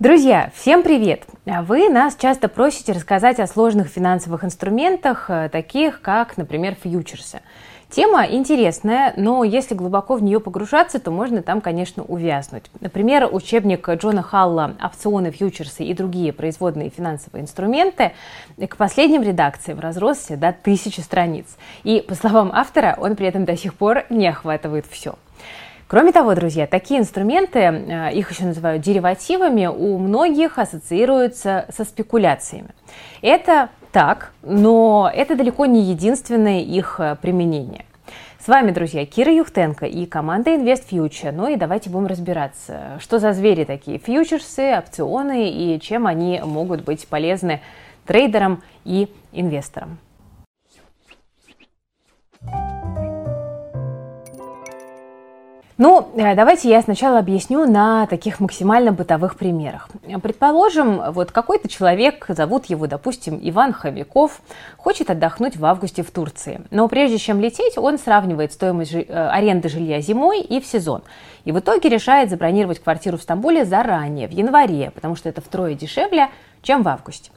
Друзья, всем привет! Вы нас часто просите рассказать о сложных финансовых инструментах, э, таких как, например, фьючерсы. Тема интересная, но если глубоко в нее погружаться, то можно там, конечно, увязнуть. Например, учебник Джона Халла «Опционы, фьючерсы и другие производные финансовые инструменты» к последним редакциям разросся до тысячи страниц. И, по словам автора, он при этом до сих пор не охватывает все. Кроме того, друзья, такие инструменты, э, их еще называют деривативами, у многих ассоциируются со спекуляциями. Это так, но это далеко не единственное их э, применение. С вами, друзья, Кира Юхтенко и команда Invest Future. Ну и давайте будем разбираться, что за звери такие фьючерсы, опционы и чем они могут быть полезны трейдерам и инвесторам. Ну, э, давайте я сначала объясню на таких максимально бытовых примерах. Предположим, вот какой-то человек, зовут его, допустим, Иван Хомяков, хочет отдохнуть в августе в Турции. Но прежде чем лететь, он сравнивает стоимость э, аренды жилья зимой и в сезон. И в итоге решает забронировать квартиру в Стамбуле заранее, в январе, потому что это втрое дешевле, чем в августе.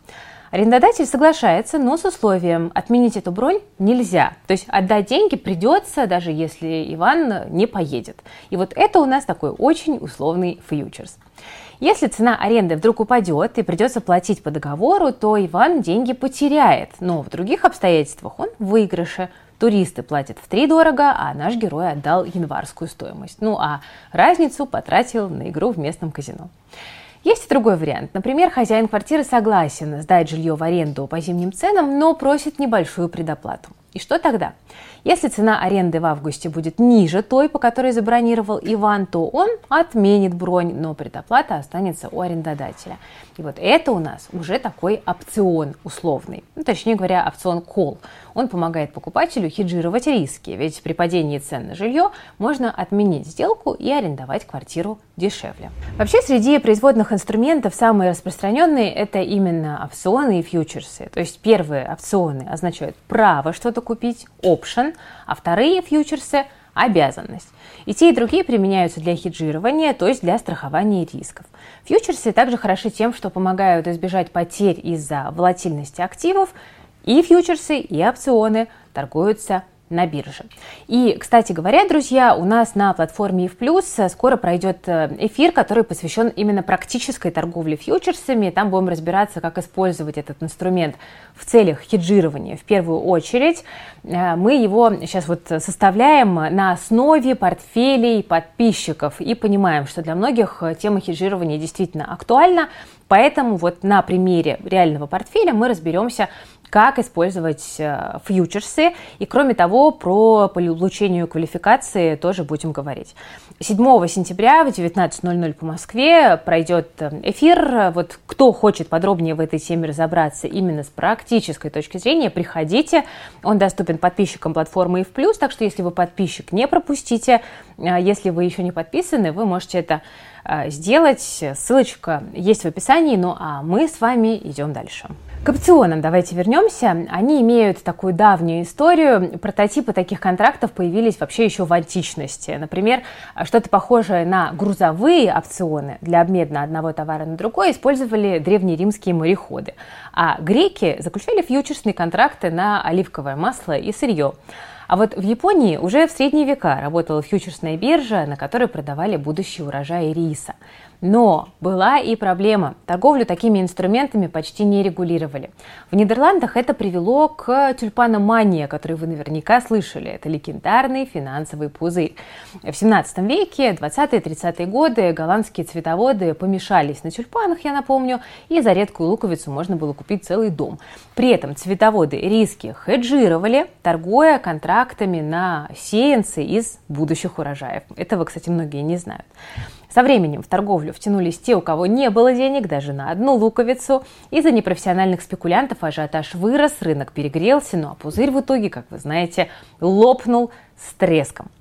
Арендодатель соглашается, но с условием отменить эту бронь нельзя. То есть отдать деньги придется, даже если Иван не поедет. И вот это у нас такой очень условный фьючерс. Если цена аренды вдруг упадет и придется платить по договору, то Иван деньги потеряет, но в других обстоятельствах он в выигрыше. Туристы платят в три дорого, а наш герой отдал январскую стоимость. Ну а разницу потратил на игру в местном казино. Есть и другой вариант. Например, хозяин квартиры согласен сдать жилье в аренду по зимним ценам, но просит небольшую предоплату. И что тогда? Если цена аренды в августе будет ниже той, по которой забронировал Иван, то он отменит бронь, но предоплата останется у арендодателя. И вот это у нас уже такой опцион условный, ну, точнее говоря, опцион call. Он помогает покупателю хеджировать риски, ведь при падении цен на жилье можно отменить сделку и арендовать квартиру дешевле. Вообще среди производных инструментов самые распространенные это именно опционы и фьючерсы. То есть первые опционы означают право что-то купить, option, а вторые фьючерсы – обязанность. И те, и другие применяются для хеджирования, то есть для страхования рисков. Фьючерсы также хороши тем, что помогают избежать потерь из-за волатильности активов, и фьючерсы, и опционы торгуются на бирже. И, кстати говоря, друзья, у нас на платформе EF Plus скоро пройдет э, эфир, который посвящен именно практической торговле фьючерсами. Там будем разбираться, как использовать этот инструмент в целях хеджирования. В первую очередь э, мы его сейчас вот составляем на основе портфелей подписчиков и понимаем, что для многих тема хеджирования действительно актуальна. Поэтому вот на примере реального портфеля мы разберемся, как использовать э, фьючерсы. И кроме того, про получение квалификации тоже будем говорить. 7 сентября в 19.00 по Москве пройдет э, эфир. Вот кто хочет подробнее в этой теме разобраться именно с практической точки зрения, приходите. Он доступен подписчикам платформы и в плюс, так что если вы подписчик, не пропустите. Э, если вы еще не подписаны, вы можете это сделать. Ссылочка есть в описании. Ну а мы с вами идем дальше. К опционам давайте вернемся. Они имеют такую давнюю историю. Прототипы таких контрактов появились вообще еще в античности. Например, что-то похожее на грузовые опционы для обмена одного товара на другой использовали древнеримские мореходы. А греки заключали фьючерсные контракты на оливковое масло и сырье. А вот в Японии уже в средние века работала фьючерсная биржа, на которой продавали будущий урожай риса. Но была и проблема. Торговлю такими инструментами почти не регулировали. В Нидерландах это привело к тюльпаномании, которую вы наверняка слышали. Это легендарный финансовый пузырь. В 17 веке, 20-30-е годы голландские цветоводы помешались на тюльпанах, я напомню, и за редкую луковицу можно было купить целый дом. При этом цветоводы риски хеджировали, торгуя контрактами на сеянцы из будущих урожаев. Этого, кстати, многие не знают. Со временем в торговлю втянулись те, у кого не было денег даже на одну луковицу. Из-за непрофессиональных спекулянтов ажиотаж вырос, рынок перегрелся, ну а пузырь в итоге, как вы знаете, лопнул с треском.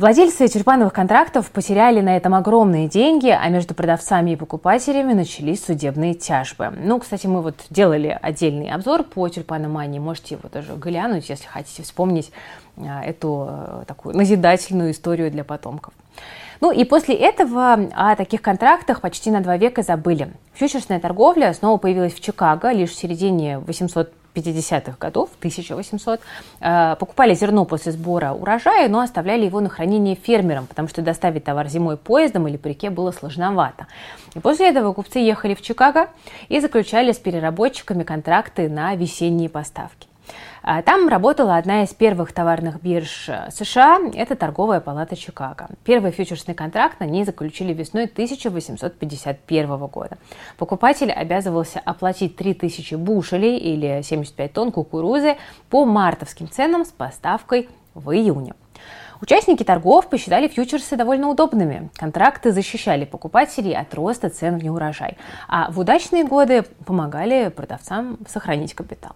Владельцы тюльпановых контрактов потеряли на этом огромные деньги, а между продавцами и покупателями начались судебные тяжбы. Ну, кстати, мы вот делали отдельный обзор по тюльпаномании, можете его тоже глянуть, если хотите вспомнить а, эту э, такую назидательную историю для потомков. Ну и после этого о таких контрактах почти на два века забыли. Фьючерсная торговля снова появилась в Чикаго лишь в середине 800 50-х годов, 1800, э, покупали зерно после сбора урожая, но оставляли его на хранение фермерам, потому что доставить товар зимой поездом или по реке было сложновато. И после этого купцы ехали в Чикаго и заключали с переработчиками контракты на весенние поставки. А, там работала одна из первых товарных бирж э, США, это торговая палата Чикаго. Первый фьючерсный контракт на ней заключили весной 1851 года. Покупатель обязывался оплатить 3000 бушелей или 75 тонн кукурузы по мартовским ценам с поставкой в июне. Участники торгов посчитали фьючерсы довольно удобными. Контракты защищали покупателей от роста цен в неурожай, а в удачные годы помогали продавцам сохранить капитал.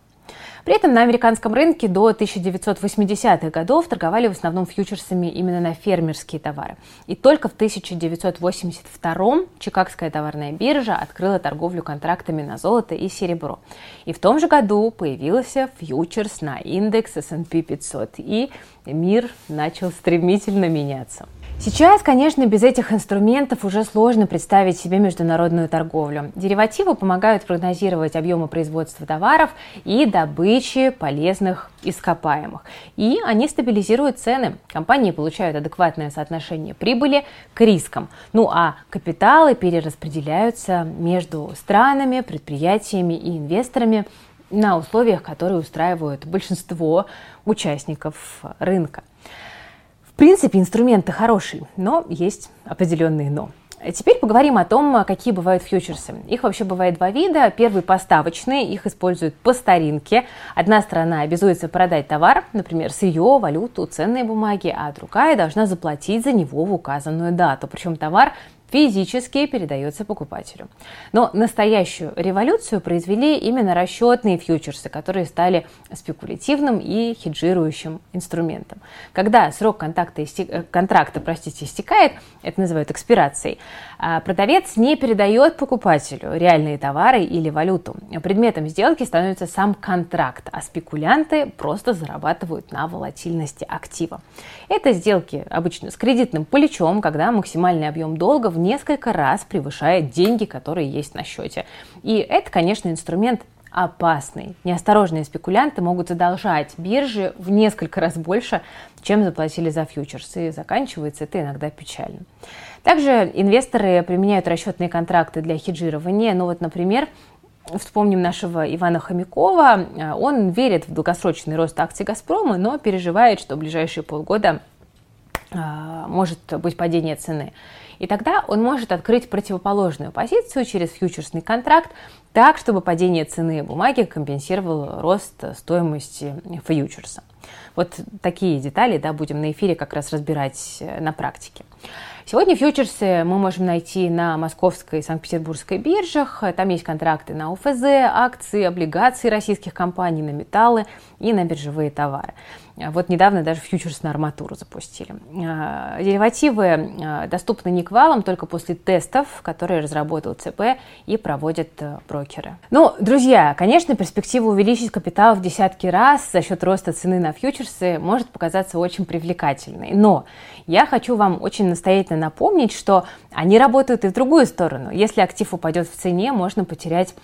При этом на американском рынке до 1980-х годов торговали в основном фьючерсами именно на фермерские товары. И только в 1982-м Чикагская товарная биржа открыла торговлю контрактами на золото и серебро. И в том же году появился фьючерс на индекс S&P 500, и мир начал стремительно меняться. Сейчас, конечно, без этих инструментов уже сложно представить себе международную торговлю. Деривативы помогают прогнозировать объемы производства товаров и добычи полезных ископаемых. И они стабилизируют цены. Компании получают адекватное соотношение прибыли к рискам. Ну а капиталы перераспределяются между странами, предприятиями и инвесторами на условиях, которые устраивают большинство участников рынка. В принципе, инструменты хорошие, но есть определенные но. Теперь поговорим о том, какие бывают фьючерсы. Их вообще бывает два вида. Первый поставочный, их используют по старинке. Одна сторона обязуется продать товар, например, сырье, валюту, ценные бумаги, а другая должна заплатить за него в указанную дату. Причем товар физически передается покупателю. Но настоящую революцию произвели именно расчетные фьючерсы, которые стали спекулятивным и хеджирующим инструментом. Когда срок контакта, истек... контракта простите, истекает, это называют экспирацией, а продавец не передает покупателю реальные товары или валюту. Предметом сделки становится сам контракт, а спекулянты просто зарабатывают на волатильности актива. Это сделки обычно с кредитным плечом, когда максимальный объем долга в несколько раз превышает деньги, которые есть на счете. И это, конечно, инструмент опасный. Неосторожные спекулянты могут задолжать бирже в несколько раз больше, чем заплатили за фьючерс. И заканчивается это иногда печально. Также инвесторы применяют расчетные контракты для хеджирования. Ну вот, например, Вспомним нашего Ивана Хомякова. Он верит в долгосрочный рост акций «Газпрома», но переживает, что в ближайшие полгода может быть падение цены. И тогда он может открыть противоположную позицию через фьючерсный контракт так, чтобы падение цены бумаги компенсировало рост стоимости фьючерса. Вот такие детали да, будем на эфире как раз разбирать э, на практике. Сегодня фьючерсы мы можем найти на московской и санкт-петербургской биржах. Там есть контракты на ОФЗ, акции, облигации российских компаний, на металлы и на биржевые товары. Вот недавно даже фьючерс на арматуру запустили. А, деривативы а, доступны не к валам, только после тестов, которые разработал ЦП и проводят э, брокеры. Ну, друзья, конечно, перспектива увеличить капитал в десятки раз за счет роста цены на фьючерсы может показаться очень привлекательной. Но я хочу вам очень настоятельно напомнить, что они работают и в другую сторону. Если актив упадет в цене, можно потерять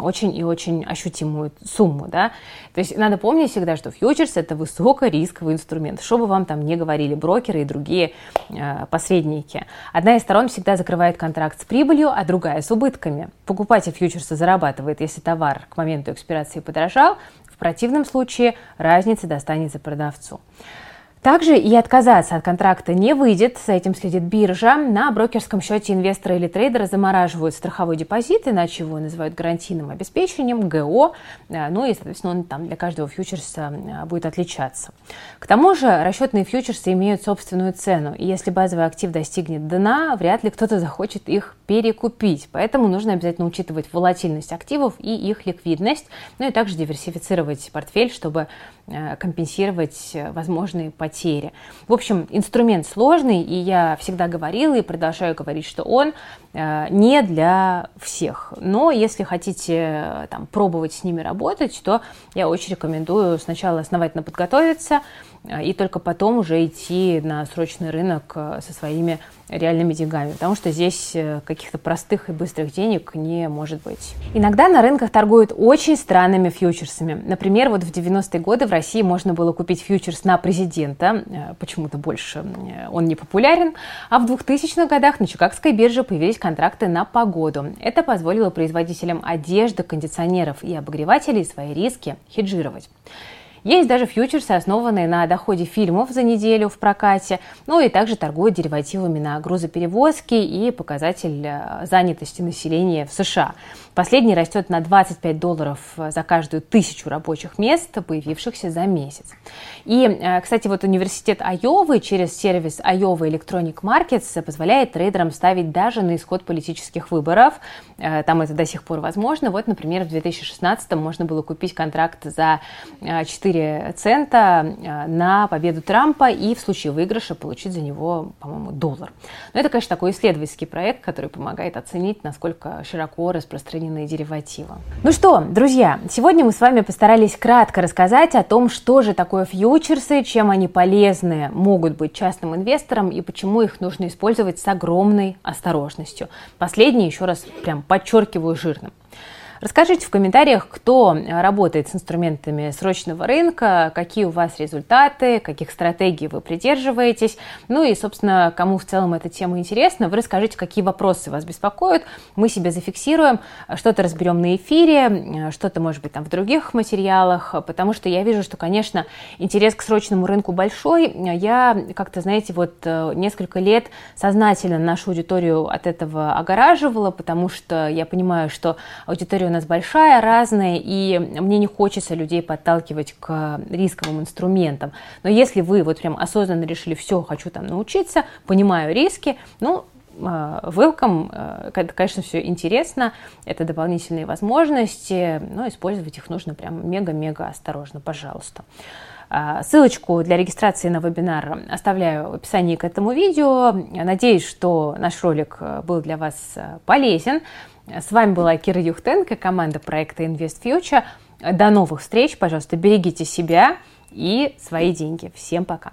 очень и очень ощутимую сумму, да. То есть надо помнить всегда, что фьючерс – это высокорисковый инструмент, что бы вам там не говорили брокеры и другие э, посредники. Одна из сторон всегда закрывает контракт с прибылью, а другая с убытками. Покупатель фьючерса зарабатывает, если товар к моменту экспирации подорожал, в противном случае разница достанется продавцу. Также и отказаться от контракта не выйдет, за этим следит биржа. На брокерском счете инвестора или трейдера замораживают страховой депозит, иначе его называют гарантийным обеспечением, ГО, э, ну и, соответственно, он там для каждого фьючерса э, будет отличаться. К тому же расчетные фьючерсы имеют собственную цену, и если базовый актив достигнет дна, вряд ли кто-то захочет их перекупить. Поэтому нужно обязательно учитывать волатильность активов и их ликвидность, ну и также диверсифицировать портфель, чтобы э, компенсировать возможные потери потери. В общем, инструмент сложный, и я всегда говорила и продолжаю говорить, что он э, не для всех. Но если хотите э, там, пробовать с ними работать, то я очень рекомендую сначала основательно подготовиться, а, и только потом уже идти на срочный рынок э, со своими реальными деньгами, потому что здесь э, каких-то простых и быстрых денег не может быть. Иногда на рынках торгуют очень странными фьючерсами. Например, вот в 90-е годы в России можно было купить фьючерс на президента, э, почему-то больше он не популярен, а в 2000-х годах на Чикагской бирже появились контракты на погоду. Это позволило производителям одежды, кондиционеров и обогревателей свои риски хеджировать. Есть даже фьючерсы, основанные на доходе фильмов за неделю в прокате, ну и также торгуют деривативами на грузоперевозки и показатель э, занятости населения в США. Последний растет на 25 долларов за каждую тысячу рабочих мест, появившихся за месяц. И, э, кстати, вот университет Айовы через сервис Iowa Electronic Markets позволяет трейдерам ставить даже на исход политических выборов. Э, там это до сих пор возможно. Вот, например, в 2016 можно было купить контракт за 4 4 цента э, на победу Трампа и в случае выигрыша получить за него, по-моему, доллар. Но это, конечно, такой исследовательский проект, который помогает оценить, насколько широко распространены деривативы. Ну что, друзья, сегодня мы с вами постарались кратко рассказать о том, что же такое фьючерсы, чем они полезны могут быть частным инвесторам и почему их нужно использовать с огромной осторожностью. Последнее, еще раз прям подчеркиваю жирным. Расскажите в комментариях, кто работает с инструментами срочного рынка, какие у вас результаты, каких стратегий вы придерживаетесь. Ну и, собственно, кому в целом эта тема интересна, вы расскажите, какие вопросы вас беспокоят. Мы себе зафиксируем, что-то разберем на эфире, что-то, может быть, там в других материалах, потому что я вижу, что, конечно, интерес к срочному рынку большой. Я как-то, знаете, вот э, несколько лет сознательно нашу аудиторию от этого огораживала, потому что я понимаю, что аудитория нас большая, разная, и мне не хочется людей подталкивать к рисковым инструментам. Но если вы вот прям осознанно решили, все, хочу там научиться, понимаю риски, ну, а, welcome, а, конечно, все интересно, это дополнительные возможности, но использовать их нужно прям мега-мега осторожно, пожалуйста. Ссылочку для регистрации на вебинар оставляю в описании к этому видео. Надеюсь, что наш ролик был для вас полезен. С вами была Кира Юхтенко, команда проекта Invest Future. До новых встреч, пожалуйста, берегите себя и свои деньги. Всем пока!